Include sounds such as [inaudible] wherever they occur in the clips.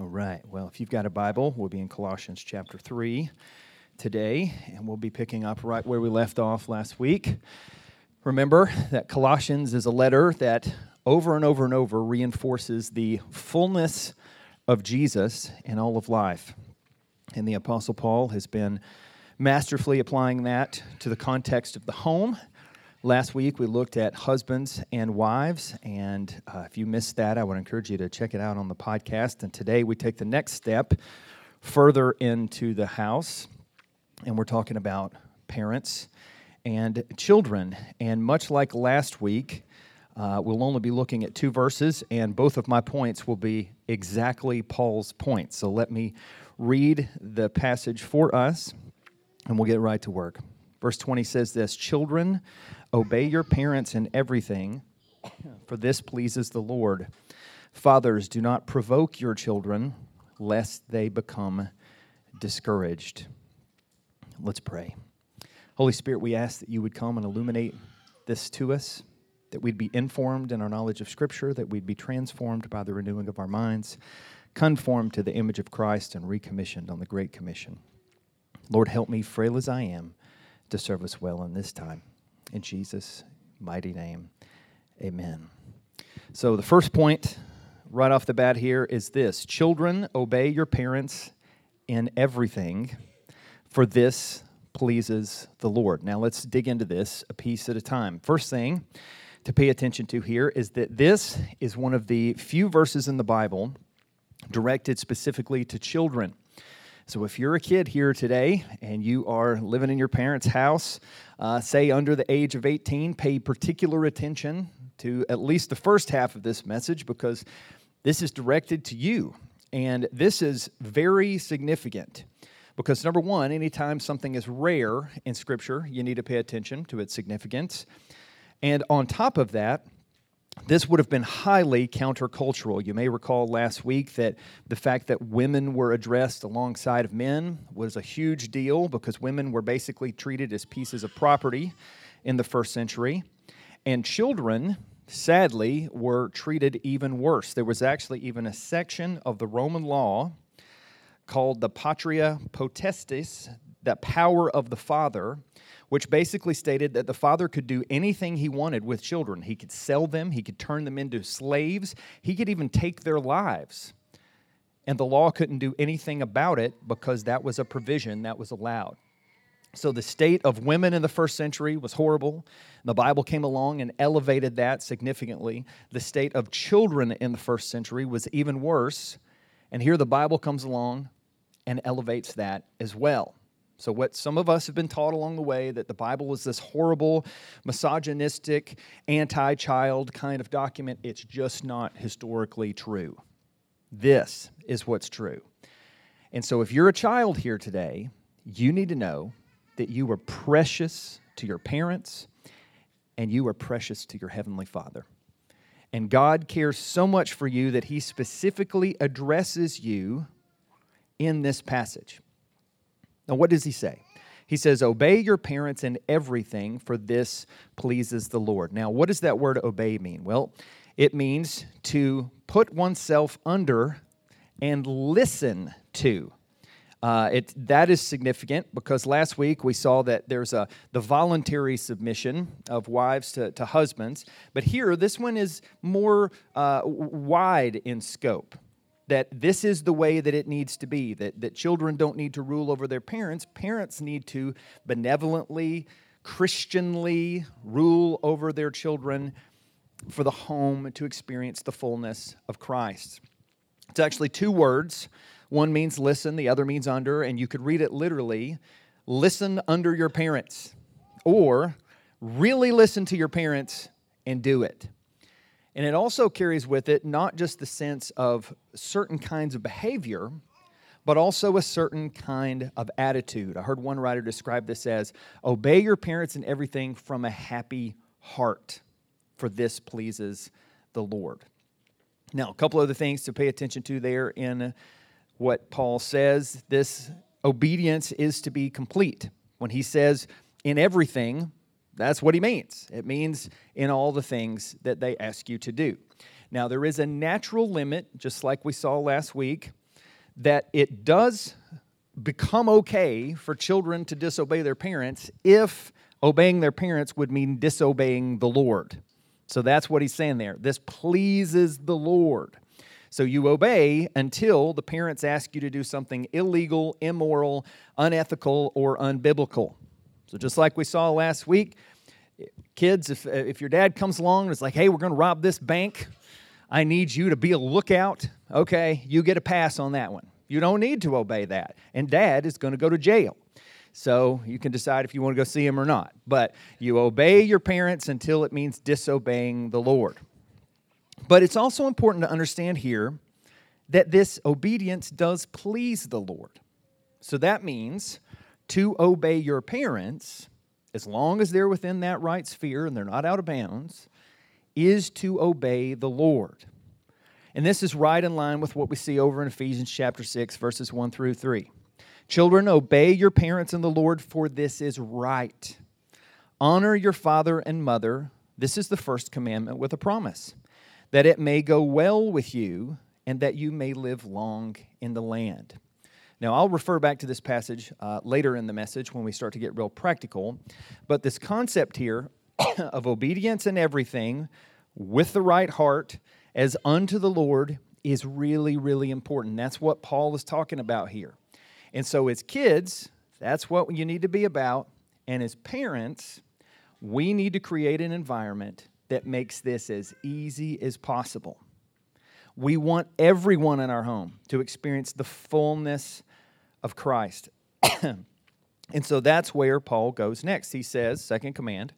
All right. Well, if you've got a Bible, we'll be in Colossians chapter 3 today, and we'll be picking up right where we left off last week. Remember that Colossians is a letter that over and over and over reinforces the fullness of Jesus in all of life. And the Apostle Paul has been masterfully applying that to the context of the home Last week we looked at husbands and wives, and uh, if you missed that, I would encourage you to check it out on the podcast. And today we take the next step further into the house, and we're talking about parents and children. And much like last week, uh, we'll only be looking at two verses, and both of my points will be exactly Paul's points. So let me read the passage for us, and we'll get right to work. Verse 20 says this Children, obey your parents in everything, for this pleases the Lord. Fathers, do not provoke your children, lest they become discouraged. Let's pray. Holy Spirit, we ask that you would come and illuminate this to us, that we'd be informed in our knowledge of Scripture, that we'd be transformed by the renewing of our minds, conformed to the image of Christ, and recommissioned on the Great Commission. Lord, help me, frail as I am to serve us well in this time. In Jesus' mighty name, amen. So, the first point right off the bat here is this Children, obey your parents in everything, for this pleases the Lord. Now, let's dig into this a piece at a time. First thing to pay attention to here is that this is one of the few verses in the Bible directed specifically to children. So, if you're a kid here today and you are living in your parents' house, uh, say under the age of 18, pay particular attention to at least the first half of this message because this is directed to you. And this is very significant because, number one, anytime something is rare in Scripture, you need to pay attention to its significance. And on top of that, this would have been highly countercultural. You may recall last week that the fact that women were addressed alongside of men was a huge deal because women were basically treated as pieces of property in the first century. And children, sadly, were treated even worse. There was actually even a section of the Roman law called the Patria Potestas, the power of the father, which basically stated that the father could do anything he wanted with children. He could sell them, he could turn them into slaves, he could even take their lives. And the law couldn't do anything about it because that was a provision that was allowed. So the state of women in the first century was horrible. The Bible came along and elevated that significantly. The state of children in the first century was even worse. And here the Bible comes along and elevates that as well. So, what some of us have been taught along the way that the Bible is this horrible, misogynistic, anti child kind of document, it's just not historically true. This is what's true. And so, if you're a child here today, you need to know that you are precious to your parents and you are precious to your Heavenly Father. And God cares so much for you that He specifically addresses you in this passage. Now, what does he say? He says, Obey your parents in everything, for this pleases the Lord. Now, what does that word obey mean? Well, it means to put oneself under and listen to. Uh, it, that is significant because last week we saw that there's a the voluntary submission of wives to, to husbands, but here this one is more uh, wide in scope that this is the way that it needs to be, that, that children don't need to rule over their parents. Parents need to benevolently, Christianly rule over their children for the home to experience the fullness of Christ. It's actually two words. One means listen, the other means under, and you could read it literally listen under your parents, or really listen to your parents and do it. And it also carries with it not just the sense of certain kinds of behavior, but also a certain kind of attitude. I heard one writer describe this as obey your parents in everything from a happy heart, for this pleases the Lord. Now, a couple other things to pay attention to there in what Paul says this obedience is to be complete. When he says in everything, that's what he means. It means in all the things that they ask you to do. Now, there is a natural limit, just like we saw last week, that it does become okay for children to disobey their parents if obeying their parents would mean disobeying the Lord. So that's what he's saying there. This pleases the Lord. So you obey until the parents ask you to do something illegal, immoral, unethical, or unbiblical. So just like we saw last week, kids, if, if your dad comes along and is like, hey, we're going to rob this bank, I need you to be a lookout. Okay, you get a pass on that one. You don't need to obey that. And dad is going to go to jail. So you can decide if you want to go see him or not. But you obey your parents until it means disobeying the Lord. But it's also important to understand here that this obedience does please the Lord. So that means to obey your parents, as long as they're within that right sphere and they're not out of bounds, is to obey the Lord. And this is right in line with what we see over in Ephesians chapter 6, verses 1 through 3. Children, obey your parents in the Lord, for this is right. Honor your father and mother. This is the first commandment with a promise that it may go well with you and that you may live long in the land. Now, I'll refer back to this passage uh, later in the message when we start to get real practical. But this concept here [coughs] of obedience in everything with the right heart as unto the Lord is really, really important. That's what Paul is talking about here. And so, as kids, that's what you need to be about. And as parents, we need to create an environment that makes this as easy as possible. We want everyone in our home to experience the fullness of Christ. [coughs] and so that's where Paul goes next. He says, second command,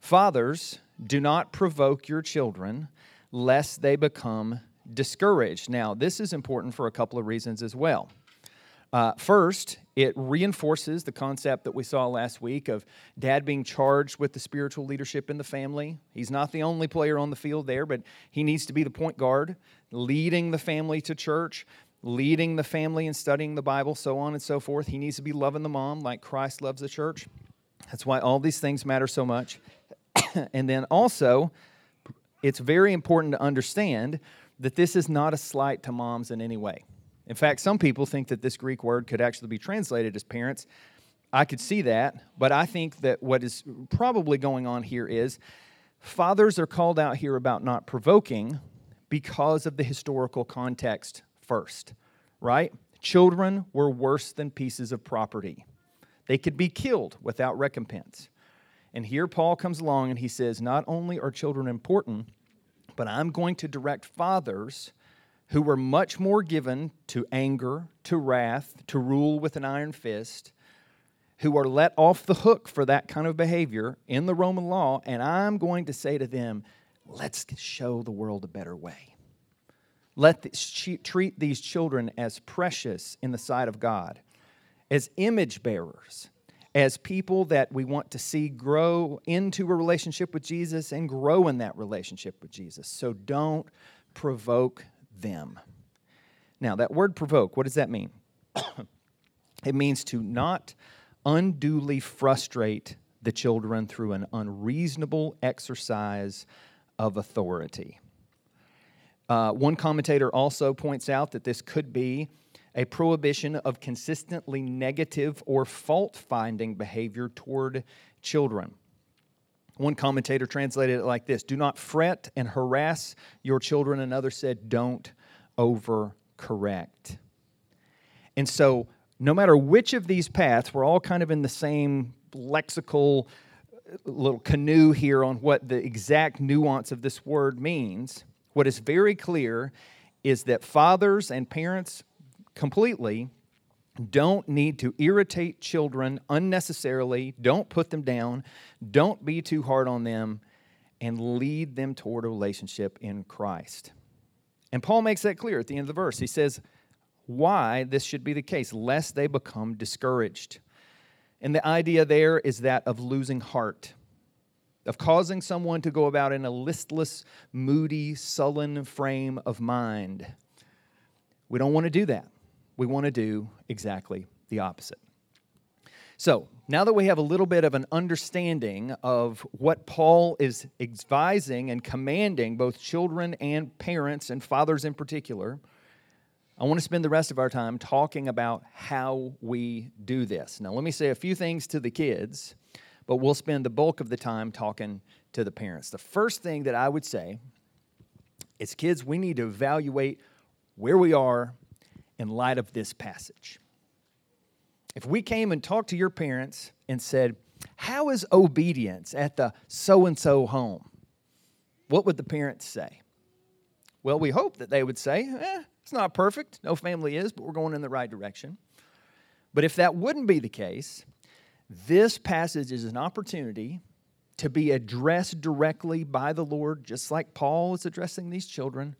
Fathers, do not provoke your children lest they become discouraged. Now, this is important for a couple of reasons as well. Uh, first, it reinforces the concept that we saw last week of dad being charged with the spiritual leadership in the family. He's not the only player on the field there, but he needs to be the point guard, leading the family to church, leading the family and studying the Bible, so on and so forth. He needs to be loving the mom like Christ loves the church. That's why all these things matter so much. [coughs] and then also, it's very important to understand that this is not a slight to moms in any way. In fact, some people think that this Greek word could actually be translated as parents. I could see that, but I think that what is probably going on here is fathers are called out here about not provoking because of the historical context first, right? Children were worse than pieces of property. They could be killed without recompense. And here Paul comes along and he says, Not only are children important, but I'm going to direct fathers who were much more given to anger, to wrath, to rule with an iron fist, who are let off the hook for that kind of behavior in the Roman law, and I'm going to say to them, let's show the world a better way. Let the, treat these children as precious in the sight of God, as image bearers, as people that we want to see grow into a relationship with Jesus and grow in that relationship with Jesus. So don't provoke them. Now, that word provoke, what does that mean? [coughs] it means to not unduly frustrate the children through an unreasonable exercise of authority. Uh, one commentator also points out that this could be a prohibition of consistently negative or fault finding behavior toward children. One commentator translated it like this Do not fret and harass your children. Another said, Don't overcorrect. And so, no matter which of these paths, we're all kind of in the same lexical uh, little canoe here on what the exact nuance of this word means. What is very clear is that fathers and parents completely don't need to irritate children unnecessarily. Don't put them down. Don't be too hard on them and lead them toward a relationship in Christ. And Paul makes that clear at the end of the verse. He says, why this should be the case, lest they become discouraged. And the idea there is that of losing heart, of causing someone to go about in a listless, moody, sullen frame of mind. We don't want to do that we want to do exactly the opposite. So, now that we have a little bit of an understanding of what Paul is advising and commanding both children and parents and fathers in particular, I want to spend the rest of our time talking about how we do this. Now, let me say a few things to the kids, but we'll spend the bulk of the time talking to the parents. The first thing that I would say is kids, we need to evaluate where we are in light of this passage. If we came and talked to your parents and said, How is obedience at the so and so home? What would the parents say? Well, we hope that they would say, eh, It's not perfect. No family is, but we're going in the right direction. But if that wouldn't be the case, this passage is an opportunity to be addressed directly by the Lord, just like Paul is addressing these children,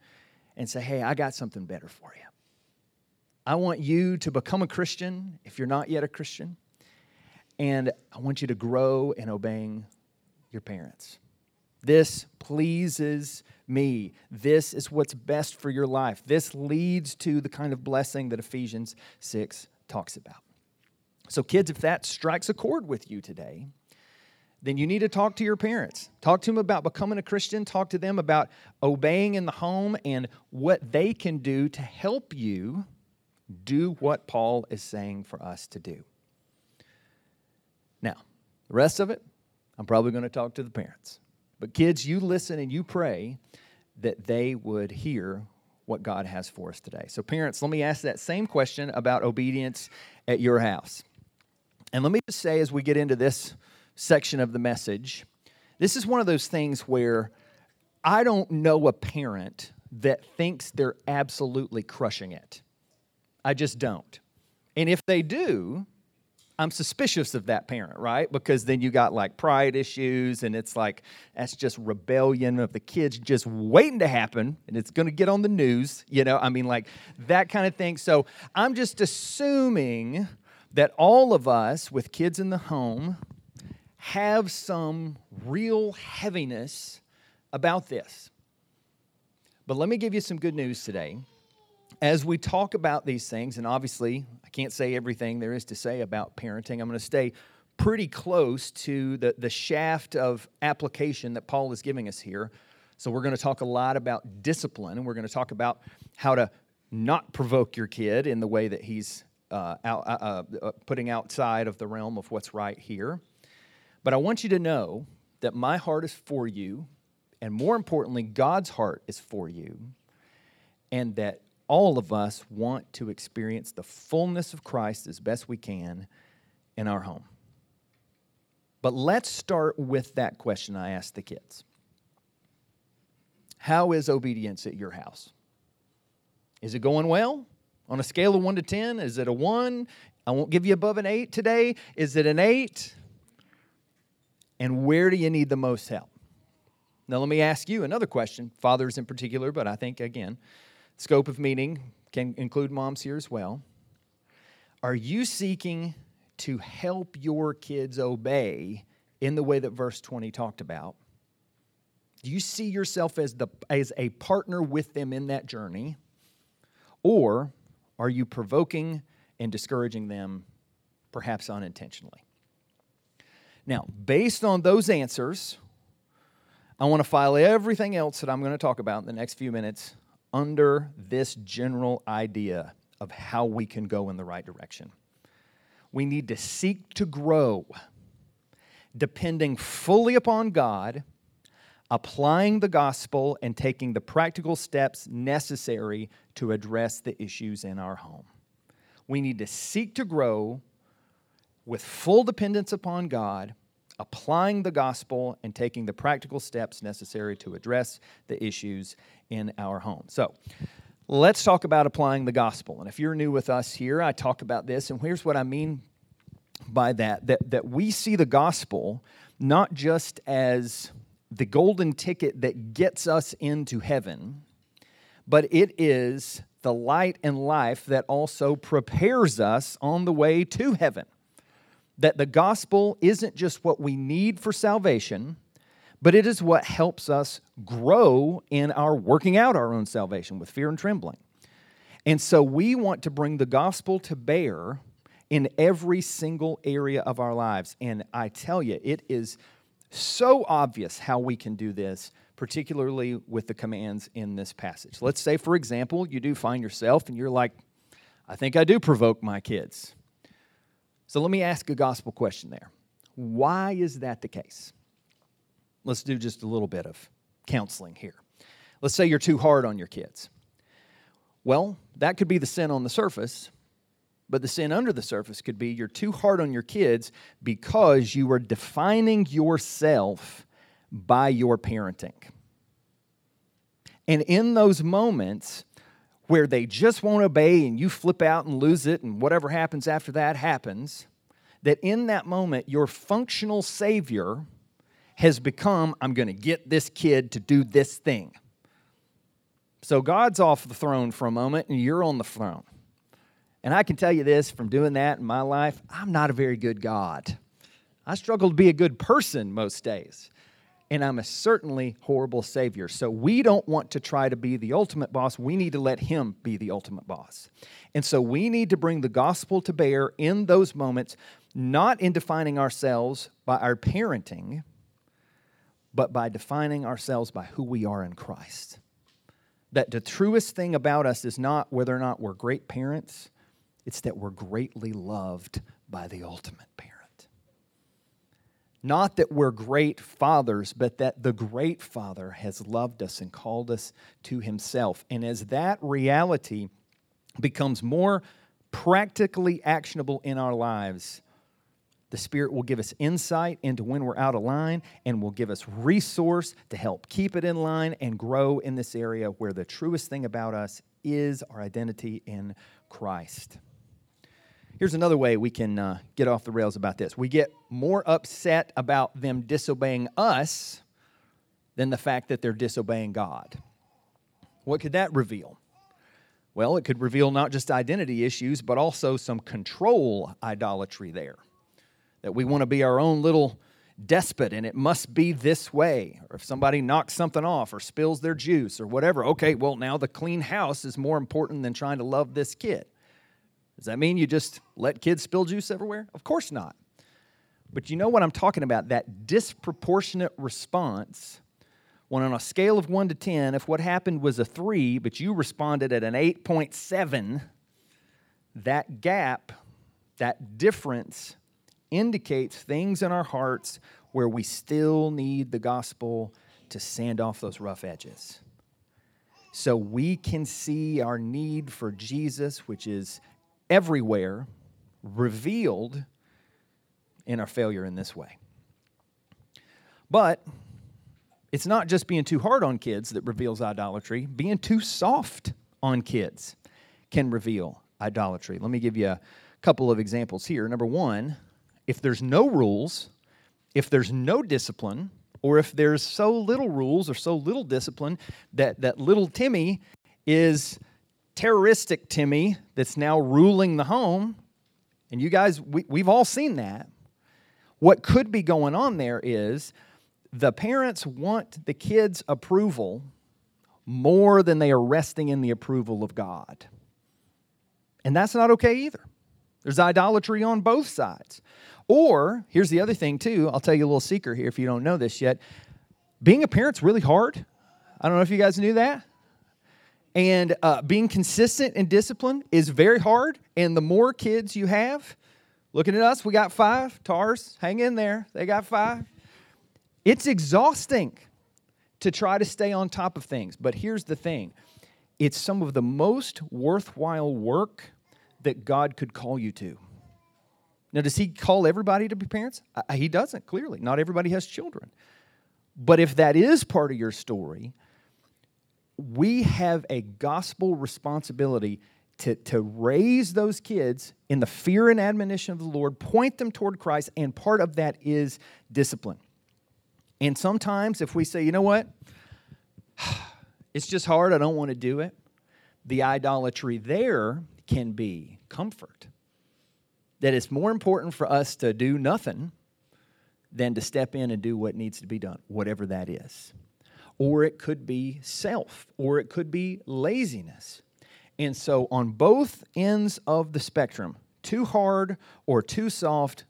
and say, Hey, I got something better for you. I want you to become a Christian if you're not yet a Christian. And I want you to grow in obeying your parents. This pleases me. This is what's best for your life. This leads to the kind of blessing that Ephesians 6 talks about. So, kids, if that strikes a chord with you today, then you need to talk to your parents. Talk to them about becoming a Christian. Talk to them about obeying in the home and what they can do to help you do what Paul is saying for us to do. Now, the rest of it, I'm probably going to talk to the parents. But kids, you listen and you pray that they would hear what God has for us today. So, parents, let me ask that same question about obedience at your house. And let me just say, as we get into this section of the message, this is one of those things where I don't know a parent that thinks they're absolutely crushing it. I just don't. And if they do, I'm suspicious of that parent, right? Because then you got like pride issues, and it's like that's just rebellion of the kids just waiting to happen, and it's going to get on the news, you know? I mean, like that kind of thing. So I'm just assuming that all of us with kids in the home have some real heaviness about this. But let me give you some good news today as we talk about these things, and obviously I can't say everything there is to say about parenting, I'm going to stay pretty close to the, the shaft of application that Paul is giving us here. So we're going to talk a lot about discipline, and we're going to talk about how to not provoke your kid in the way that he's uh, out, uh, uh, uh putting outside of the realm of what's right here. But I want you to know that my heart is for you, and more importantly, God's heart is for you, and that all of us want to experience the fullness of Christ as best we can in our home. But let's start with that question I asked the kids How is obedience at your house? Is it going well? On a scale of 1 to 10, is it a 1? I won't give you above an 8 today. Is it an 8? And where do you need the most help? Now, let me ask you another question, fathers in particular, but I think, again, Scope of meaning can include moms here as well. Are you seeking to help your kids obey in the way that verse 20 talked about? Do you see yourself as, the, as a partner with them in that journey? Or are you provoking and discouraging them, perhaps unintentionally? Now, based on those answers, I want to file everything else that I'm going to talk about in the next few minutes under this general idea of how we can go in the right direction. We need to seek to grow, depending fully upon God, applying the gospel, and taking the practical steps necessary to address the issues in our home. We need to seek to grow with full dependence upon God, applying the gospel, and taking the practical steps necessary to address the issues in our home. So, let's talk about applying the gospel. And if you're new with us here, I talk about this, and here's what I mean by that that, that we see the gospel not just as the golden ticket that gets us into heaven, but it is the light and life that also prepares us on the way to heaven. That the gospel isn't just what we need for salvation, but it is what helps us grow in our working out our own salvation with fear and trembling. And so we want to bring the gospel to bear in every single area of our lives. And I tell you, it is so obvious how we can do this particularly with the commands in this passage. Let's say, for example, you do find yourself and you're like, I think I do provoke my kids. So let me ask a gospel question there. Why is that the case? Let's do just a little bit of counseling here. Let's say you're too hard on your kids. Well, that could be the sin on the surface, but the sin under the surface could be you're too hard on your kids because you are defining yourself by your parenting. And in those moments where they just won't obey and you flip out and lose it, and whatever happens after that happens, that in that moment, your functional Savior has become I'm going to get this kid to do this thing. So God's off the throne for a moment and you're on the throne. And I can tell you this from doing that in my life, I'm not a very good God. I struggle to be a good person most days. And I'm a certainly horrible Savior. So we don't want to try to be the ultimate boss. We need to let Him be the ultimate boss. And so we need to bring the gospel to bear in those moments, not in defining ourselves by our parenting, but by defining ourselves by who we are in Christ that the truest thing about us is not whether or not we're great parents, it's that we're greatly loved by the ultimate parent. Not that we're great fathers, but that the great Father has loved us and called us to Himself. And as that reality becomes more practically actionable in our lives, the Spirit will give us insight into when we're out of line and will give us resource to help keep it in line and grow in this area where the truest thing about us is our identity in Christ. Here's another way we can uh, get off the rails about this. We get more upset about them disobeying us than the fact that they're disobeying God. What could that reveal? Well, it could reveal not just identity issues, but also some control idolatry there that we want to be our own little despot and it must be this way. Or if somebody knocks something off or spills their juice or whatever, okay, well, now the clean house is more important than trying to love this kid. Does that mean you just let kids spill juice everywhere? Of course not. But you know what I'm talking about? That disproportionate response when on a scale of 1 to 10, if what happened was a 3, but you responded at an 8.7, that gap, that difference indicates things in our hearts where we still need the gospel to sand off those rough edges. So we can see our need for Jesus, which is everywhere, revealed in our failure in this way. But it's not just being too hard on kids that reveals idolatry, being too soft on kids can reveal idolatry. Let me give you a couple of examples here. Number one, if there's no rules, if there's no discipline, or if there's so little rules or so little discipline that, that little Timmy is terroristic Timmy that's now ruling the home, and you guys, we, we've all seen that. What could be going on there is the parents want the kids' approval more than they are resting in the approval of God. And that's not okay either. There's idolatry on both sides. Or, here's the other thing, too. I'll tell you a little secret here if you don't know this yet. Being a parent's really hard. I don't know if you guys knew that. And uh, being consistent and disciplined is very hard. And the more kids you have, looking at us, we got five. TARS, hang in there. They got five. It's exhausting to try to stay on top of things. But here's the thing it's some of the most worthwhile work that God could call you to. Now, does he call everybody to be parents? He doesn't, clearly. Not everybody has children. But if that is part of your story, we have a gospel responsibility to, to raise those kids in the fear and admonition of the Lord, point them toward Christ, and part of that is discipline. And sometimes if we say, you know what, [sighs] it's just hard, I don't want to do it, the idolatry there can be comfort that it's more important for us to do nothing than to step in and do what needs to be done, whatever that is. Or it could be self, or it could be laziness. And so, on both ends of the spectrum, too hard or too soft,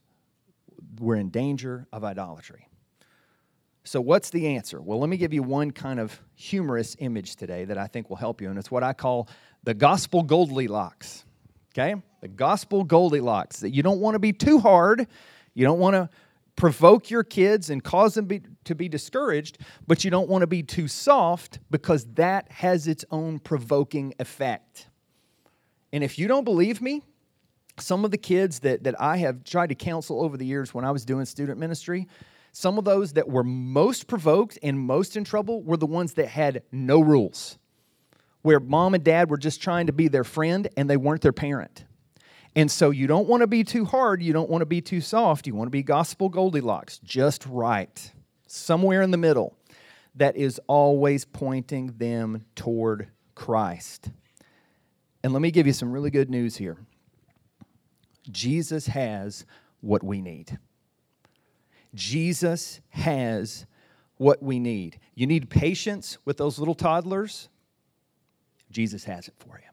we're in danger of idolatry. So, what's the answer? Well, let me give you one kind of humorous image today that I think will help you, and it's what I call the gospel Goldilocks. Okay? The gospel Goldilocks, that you don't want to be too hard, you don't want to provoke your kids and cause them be, to be discouraged, but you don't want to be too soft because that has its own provoking effect. And if you don't believe me, some of the kids that, that I have tried to counsel over the years when I was doing student ministry, some of those that were most provoked and most in trouble were the ones that had no rules, where mom and dad were just trying to be their friend and they weren't their parent. And so you don't want to be too hard, you don't want to be too soft, you want to be gospel Goldilocks, just right, somewhere in the middle that is always pointing them toward Christ. And let me give you some really good news here Jesus has what we need. Jesus has what we need. You need patience with those little toddlers? Jesus has it for you.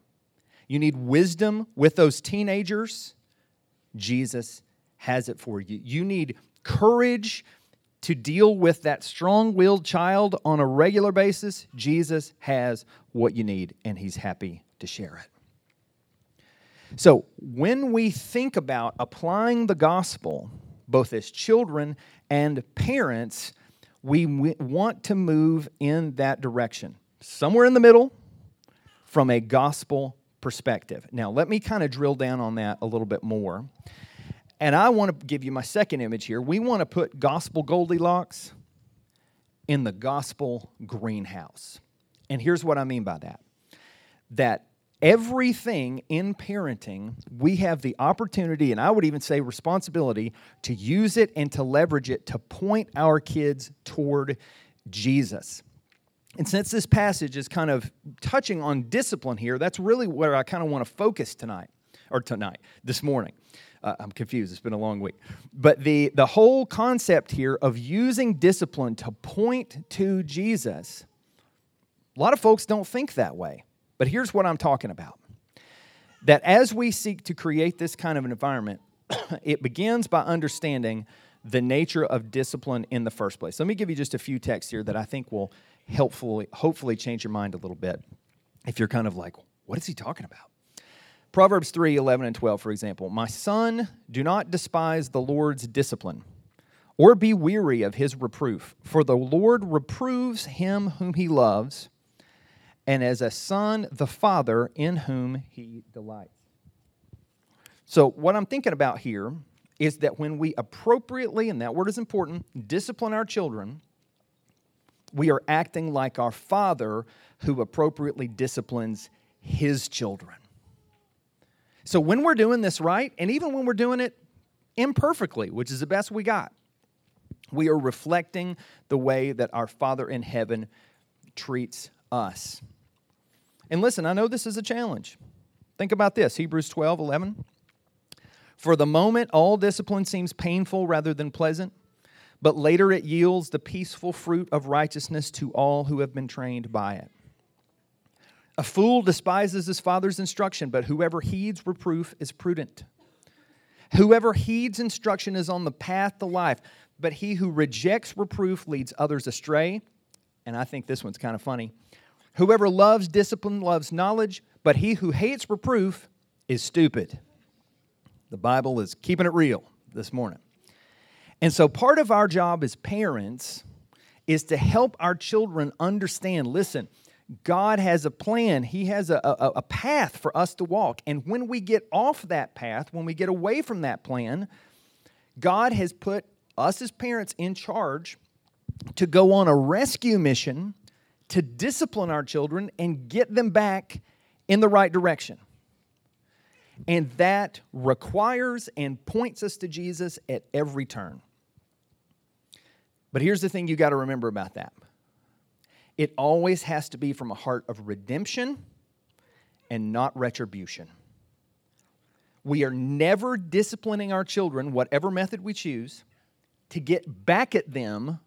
You need wisdom with those teenagers. Jesus has it for you. You need courage to deal with that strong willed child on a regular basis. Jesus has what you need, and He's happy to share it. So, when we think about applying the gospel, both as children and parents, we want to move in that direction. Somewhere in the middle, from a gospel perspective. Now, let me kind of drill down on that a little bit more. And I want to give you my second image here. We want to put gospel Goldilocks in the gospel greenhouse. And here's what I mean by that that everything in parenting, we have the opportunity, and I would even say responsibility, to use it and to leverage it to point our kids toward Jesus. And since this passage is kind of touching on discipline here, that's really where I kind of want to focus tonight, or tonight, this morning. Uh, I'm confused, it's been a long week. But the, the whole concept here of using discipline to point to Jesus, a lot of folks don't think that way. But here's what I'm talking about that as we seek to create this kind of an environment, [coughs] it begins by understanding the nature of discipline in the first place. Let me give you just a few texts here that I think will helpfully, hopefully change your mind a little bit if you're kind of like, what is he talking about? Proverbs 3 11 and 12, for example. My son, do not despise the Lord's discipline or be weary of his reproof, for the Lord reproves him whom he loves, and as a son, the father in whom he delights. So, what I'm thinking about here is that when we appropriately, and that word is important, discipline our children, we are acting like our Father who appropriately disciplines his children. So when we're doing this right, and even when we're doing it imperfectly, which is the best we got, we are reflecting the way that our Father in heaven treats us. And listen, I know this is a challenge. Think about this Hebrews 12 11. For the moment, all discipline seems painful rather than pleasant but later it yields the peaceful fruit of righteousness to all who have been trained by it. A fool despises his father's instruction, but whoever heeds reproof is prudent. Whoever heeds instruction is on the path to life, but he who rejects reproof leads others astray. And I think this one's kind of funny. Whoever loves discipline loves knowledge, but he who hates reproof is stupid. The Bible is keeping it real this morning. And so, part of our job as parents is to help our children understand listen, God has a plan, He has a, a, a, path for us to walk. And when we get off that path, when we get away from that plan, God has put us as parents in charge to go on a rescue mission to discipline our children and get them back in the right direction. And that requires and points us to Jesus at every turn. But here's the thing you got to remember about that it always has to be from a heart of redemption and not retribution. We are never disciplining our children, whatever method we choose, to get back at them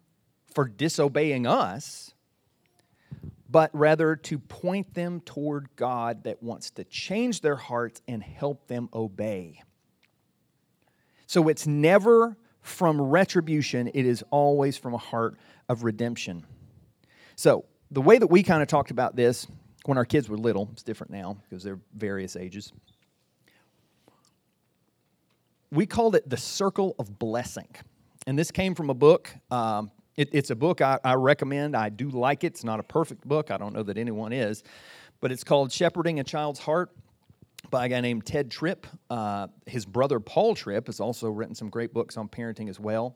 for disobeying us, but rather to point them toward God that wants to change their hearts and help them obey. So it's never from retribution, it is always from a heart of redemption. So, the way that we kind of talked about this when our kids were little, it's different now because they're various ages. We called it the circle of blessing. And this came from a book. Um, it, it's a book I, I recommend. I do like it. It's not a perfect book. I don't know that anyone is. But it's called Shepherding a Child's Heart by a guy named Tedd Tripp. Uh, his brother Paul Tripp has also written some great books on parenting as well.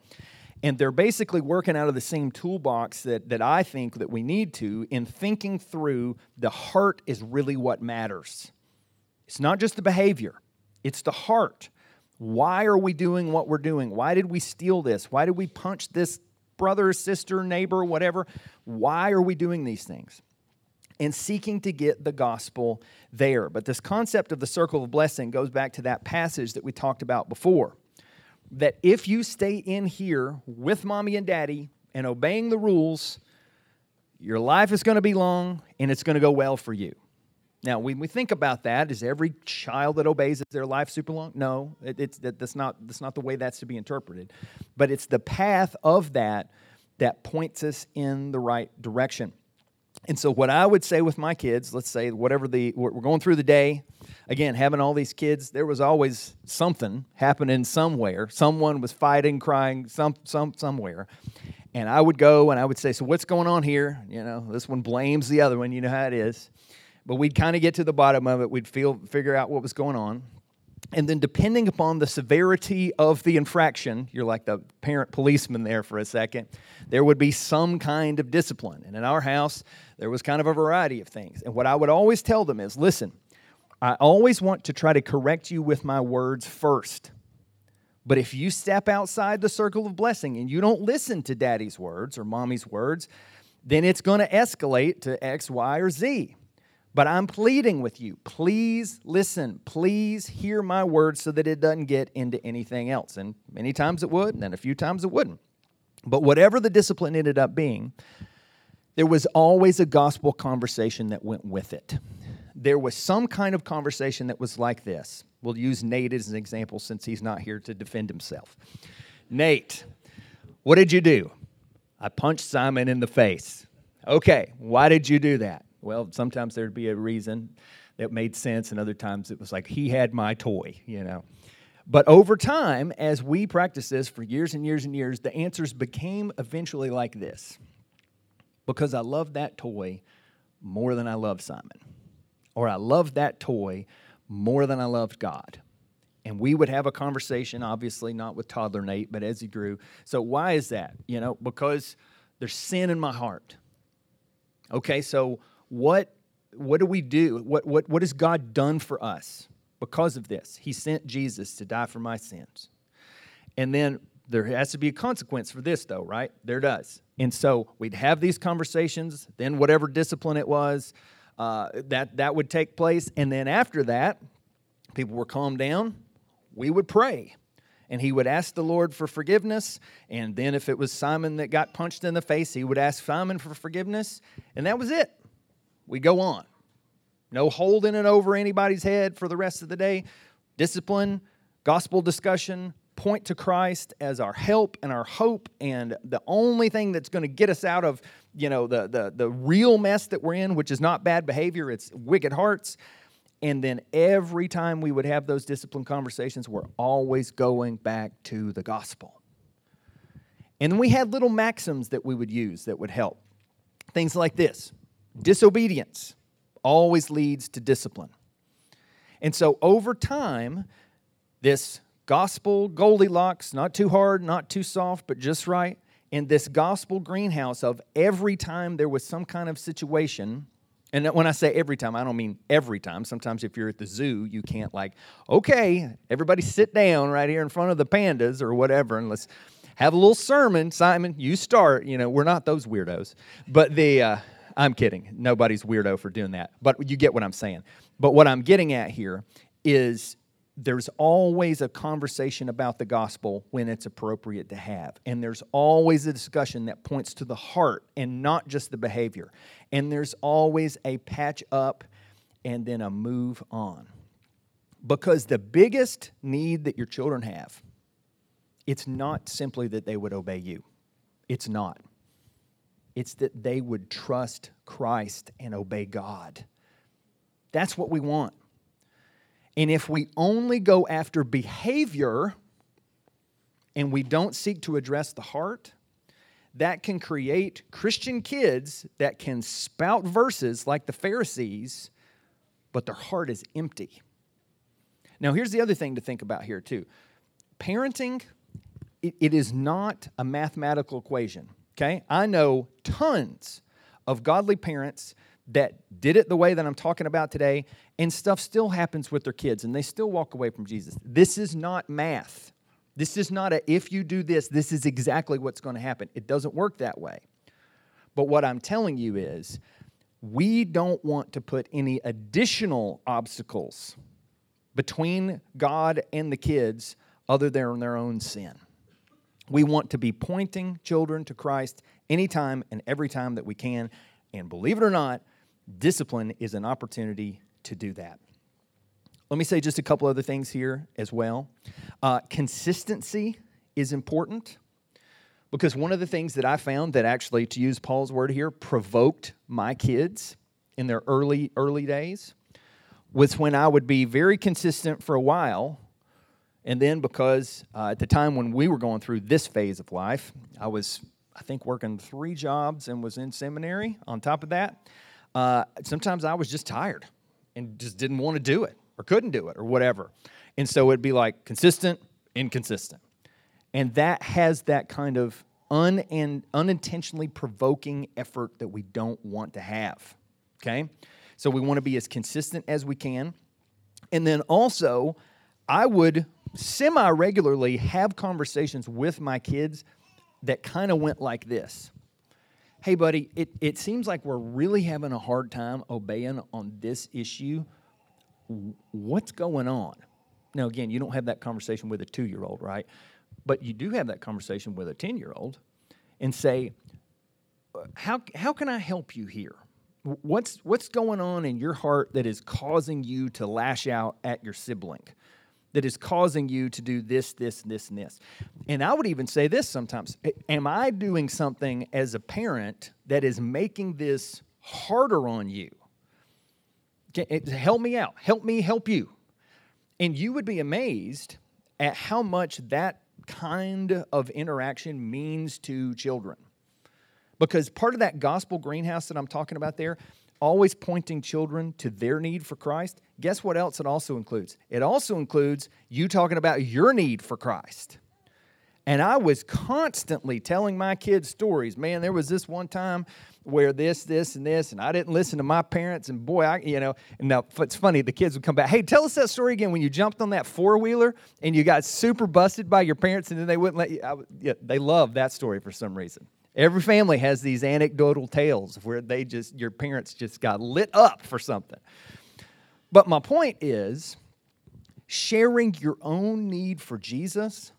And they're basically working out of the same toolbox that, that I think that we need to in thinking through the heart is really what matters. It's not just the behavior, it's the heart. Why are we doing what we're doing? Why did we steal this? Why did we punch this brother, sister, neighbor, whatever? Why are we doing these things? and seeking to get the gospel there. But this concept of the circle of blessing goes back to that passage that we talked about before. That if you stay in here with mommy and daddy and obeying the rules, your life is going to be long and it's going to go well for you. Now, when we think about that, is every child that obeys is their life super long? No, it, it's that, that's not that's not the way that's to be interpreted. But it's the path of that that points us in the right direction. And so, what I would say with my kids, let's say whatever the we're going through the day, again, having all these kids, there was always something happening somewhere. Someone was fighting, crying, some, some, somewhere. And I would go and I would say, So, what's going on here? You know, this one blames the other one. You know how it is. But we'd kind of get to the bottom of it. We'd feel, figure out what was going on. And then, depending upon the severity of the infraction, you're like the parent policeman there for a second, there would be some kind of discipline. And in our house, there was kind of a variety of things. And what I would always tell them is listen, I always want to try to correct you with my words first. But if you step outside the circle of blessing and you don't listen to daddy's words or mommy's words, then it's going to escalate to X, Y, or Z. But I'm pleading with you. Please listen. Please hear my words so that it doesn't get into anything else. And many times it would, and a few times it wouldn't. But whatever the discipline ended up being, there was always a gospel conversation that went with it. There was some kind of conversation that was like this. We'll use Nate as an example since he's not here to defend himself. Nate, what did you do? I punched Simon in the face. Okay, why did you do that? Well, sometimes there'd be a reason that made sense, and other times it was like, he had my toy, you know. But over time, as we practiced this for years and years and years, the answers became eventually like this because I love that toy more than I love Simon, or I love that toy more than I loved God. And we would have a conversation, obviously not with toddler Nate, but as he grew. So, why is that? You know, because there's sin in my heart. Okay, so what what do we do? What what what has God done for us because of this? He sent Jesus to die for my sins. And then there has to be a consequence for this though, right? There does. And so we'd have these conversations, then whatever discipline it was, uh, that that would take place, and then after that, people were calmed down. We would pray, and he would ask the Lord for forgiveness. And then if it was Simon that got punched in the face, he would ask Simon for forgiveness, and that was it we go on. No holding it over anybody's head for the rest of the day. Discipline, gospel discussion, point to Christ as our help and our hope and the only thing that's going to get us out of, you know, the, the, the real mess that we're in, which is not bad behavior, it's wicked hearts. And then every time we would have those discipline conversations, we're always going back to the gospel. And we had little maxims that we would use that would help. Things like this Disobedience always leads to discipline. And so over time, this gospel Goldilocks, not too hard, not too soft, but just right, in this gospel greenhouse of every time there was some kind of situation, and when I say every time, I don't mean every time. Sometimes if you're at the zoo, you can't like, okay, everybody sit down right here in front of the pandas or whatever, and let's have a little sermon. Simon, you start. You know, we're not those weirdos, but the uh, I'm kidding. Nobody's weirdo for doing that. But you get what I'm saying. But what I'm getting at here is there's always a conversation about the gospel when it's appropriate to have. And there's always a discussion that points to the heart and not just the behavior. And there's always a patch up and then a move on. Because the biggest need that your children have it's not simply that they would obey you. It's not. It's that they would trust Christ and obey God. That's what we want. And if we only go after behavior and we don't seek to address the heart, that can create Christian kids that can spout verses like the Pharisees, but their heart is empty. Now, here's the other thing to think about here, too. Parenting, it, it is not a mathematical equation, okay? I know tons of godly parents that did it the way that I'm talking about today, and stuff still happens with their kids, and they still walk away from Jesus. This is not math. This is not a if you do this, this is exactly what's going to happen. It doesn't work that way. But what I'm telling you is, we don't want to put any additional obstacles between God and the kids other than their own sin. We want to be pointing children to Christ anytime and every time that we can. And believe it or not, discipline is an opportunity to do that. Let me say just a couple other things here as well. Uh, consistency is important because one of the things that I found that actually, to use Paul's word here, provoked my kids in their early early days was when I would be very consistent for a while, and then because uh, at the time when we were going through this phase of life, I was I think working three jobs and was in seminary. On top of that, uh, sometimes I was just tired and just didn't want to do it or couldn't do it or whatever. And so it'd be like consistent, inconsistent. And that has that kind of un- and unintentionally provoking effort that we don't want to have. Okay? So we want to be as consistent as we can. And then also, I would semi regularly have conversations with my kids that kind of went like this Hey, buddy, it, it seems like we're really having a hard time obeying on this issue what's going on? Now, again, you don't have that conversation with a two year old, right? But you do have that conversation with a 10 year old and say, how, how can I help you here? What's, what's going on in your heart that is causing you to lash out at your sibling? That is causing you to do this, this, this, and this. And I would even say this sometimes Am I doing something as a parent that is making this harder on you? help me out. Help me help you. And you would be amazed at how much that kind of interaction means to children. Because part of that gospel greenhouse that I'm talking about there, always pointing children to their need for Christ, guess what else it also includes? It also includes you talking about your need for Christ. And I was constantly telling my kids stories. Man, there was this one time where this, this, and this, and I didn't listen to my parents. And boy, I, you know, and now it's funny, the kids would come back, hey, tell us that story again when you jumped on that four wheeler and you got super busted by your parents and then they wouldn't let you. I, yeah, they love that story for some reason. Every family has these anecdotal tales where they just, your parents just got lit up for something. But my point is sharing your own need for Jesus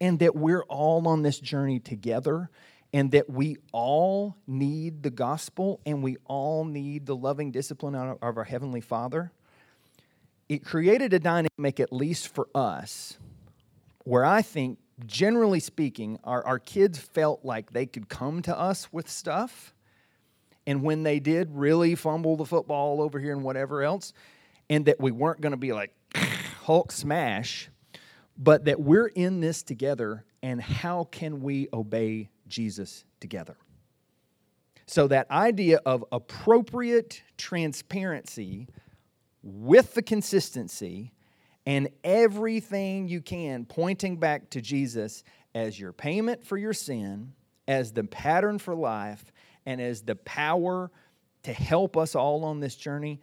and that we're all on this journey together and that we all need the gospel and we all need the loving discipline of our Heavenly Father, it created a dynamic, at least for us, where I think, generally speaking, our, our kids felt like they could come to us with stuff. And when they did really fumble the football over here and whatever else, and that we weren't going to be like [sniffs] Hulk smash, but that we're in this together and how can we obey Jesus together? So, that idea of appropriate transparency with the consistency and everything you can pointing back to Jesus as your payment for your sin, as the pattern for life, and as the power to help us all on this journey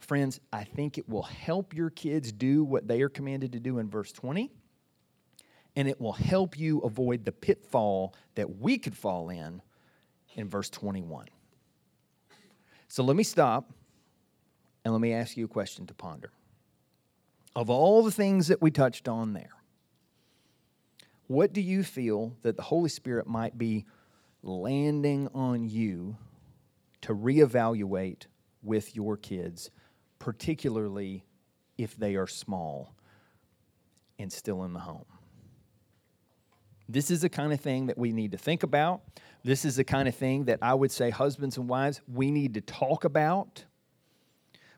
friends, I think it will help your kids do what they are commanded to do in verse 20, and it will help you avoid the pitfall that we could fall in in verse 21. So let me stop and let me ask you a question to ponder. Of all the things that we touched on there, what do you feel that the Holy Spirit might be landing on you to reevaluate with your kids particularly if they are small and still in the home. This is the kind of thing that we need to think about. This is the kind of thing that I would say, husbands and wives, we need to talk about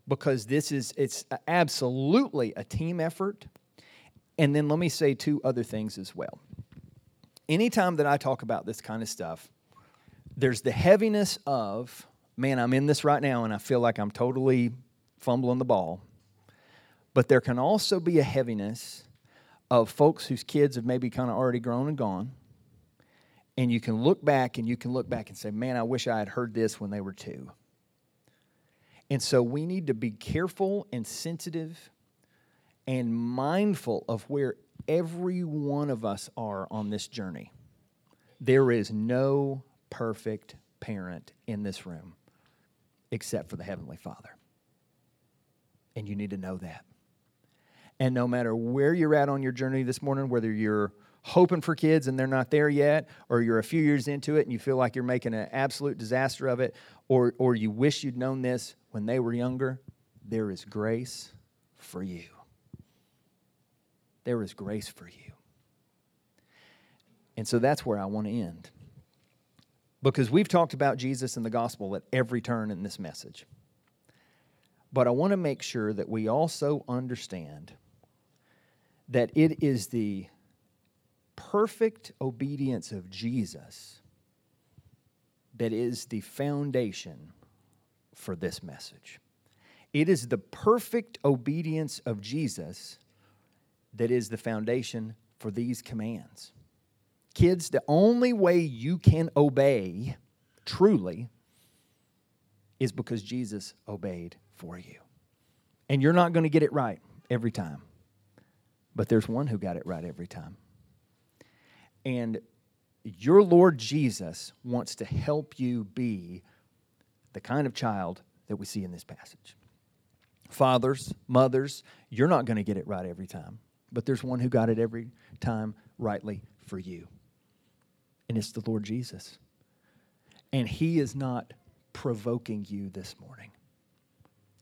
because this is it's absolutely a team effort. And then let me say two other things as well. Anytime that I talk about this kind of stuff, there's the heaviness of, man, I'm in this right now and I feel like I'm totally fumbling the ball. But there can also be a heaviness of folks whose kids have maybe kind of already grown and gone. And you can look back and you can look back and say, man, I wish I had heard this when they were two. And so we need to be careful and sensitive and mindful of where every one of us are on this journey. There is no perfect parent in this room except for the Heavenly Father. And you need to know that. And no matter where you're at on your journey this morning, whether you're hoping for kids and they're not there yet, or you're a few years into it and you feel like you're making an absolute disaster of it, or, or you wish you'd known this when they were younger, there is grace for you. There is grace for you. And so that's where I want to end. Because we've talked about Jesus and the gospel at every turn in this message. But I want to make sure that we also understand that it is the perfect obedience of Jesus that is the foundation for this message. It is the perfect obedience of Jesus that is the foundation for these commands. Kids, the only way you can obey truly is because Jesus obeyed for you. And you're not going to get it right every time, but there's one who got it right every time. And your Lord Jesus wants to help you be the kind of child that we see in this passage. Fathers, mothers, you're not going to get it right every time, but there's one who got it every time rightly for you. And it's the Lord Jesus. And He is not provoking you this morning,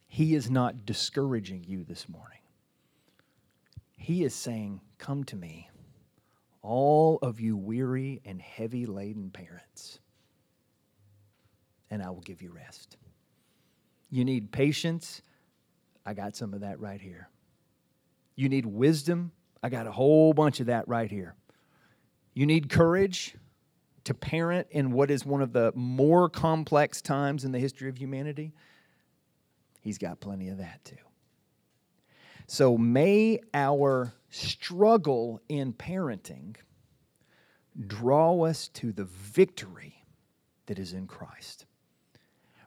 He is not discouraging you this morning. He is saying, Come to me, all of you weary and heavy laden parents and I will give you rest. You need patience. I got some of that right here. You need wisdom. I got a whole bunch of that right here. You need courage to parent in what is one of the more complex times in the history of humanity. He's got plenty of that too. So may our struggle in parenting draw us to the victory that is in Christ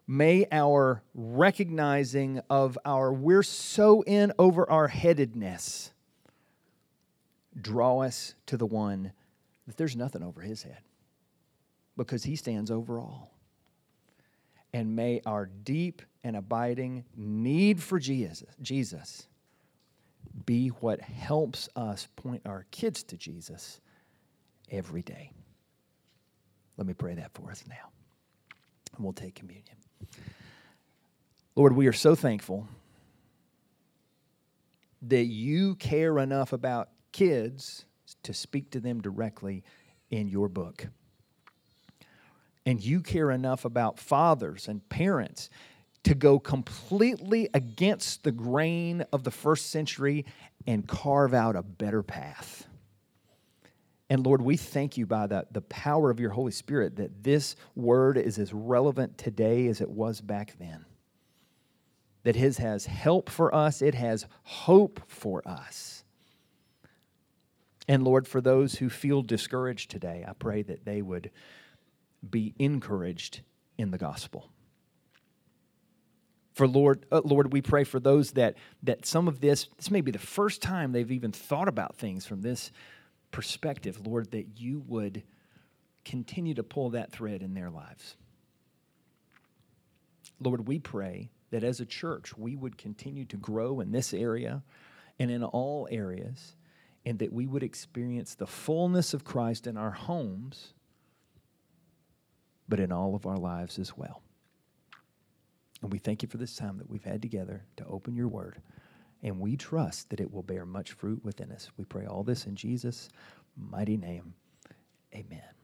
may our recognizing of our we're so in over our headedness draw us to the one that there's nothing over his head because he stands over all. And may our deep and abiding need for Jesus, Jesus be what helps us point our kids to Jesus every day. Let me pray that for us now. And we'll take communion. Lord, we are so thankful that you care enough about kids to speak to them directly in your book. And you care enough about fathers and parents to go completely against the grain of the first century and carve out a better path. And Lord, we thank you by the, the power of your Holy Spirit that this word is as relevant today as it was back then. That His has help for us, it has hope for us. And Lord, for those who feel discouraged today, I pray that they would be encouraged in the gospel. For Lord, uh, Lord, we pray for those that that some of this this may be the first time they've even thought about things from this perspective, Lord, that you would continue to pull that thread in their lives. Lord, we pray that as a church, we would continue to grow in this area and in all areas, and that we would experience the fullness of Christ in our homes, but in all of our lives as well. And we thank you for this time that we've had together to open your word and we trust that it will bear much fruit within us. We pray all this in Jesus' mighty name. Amen.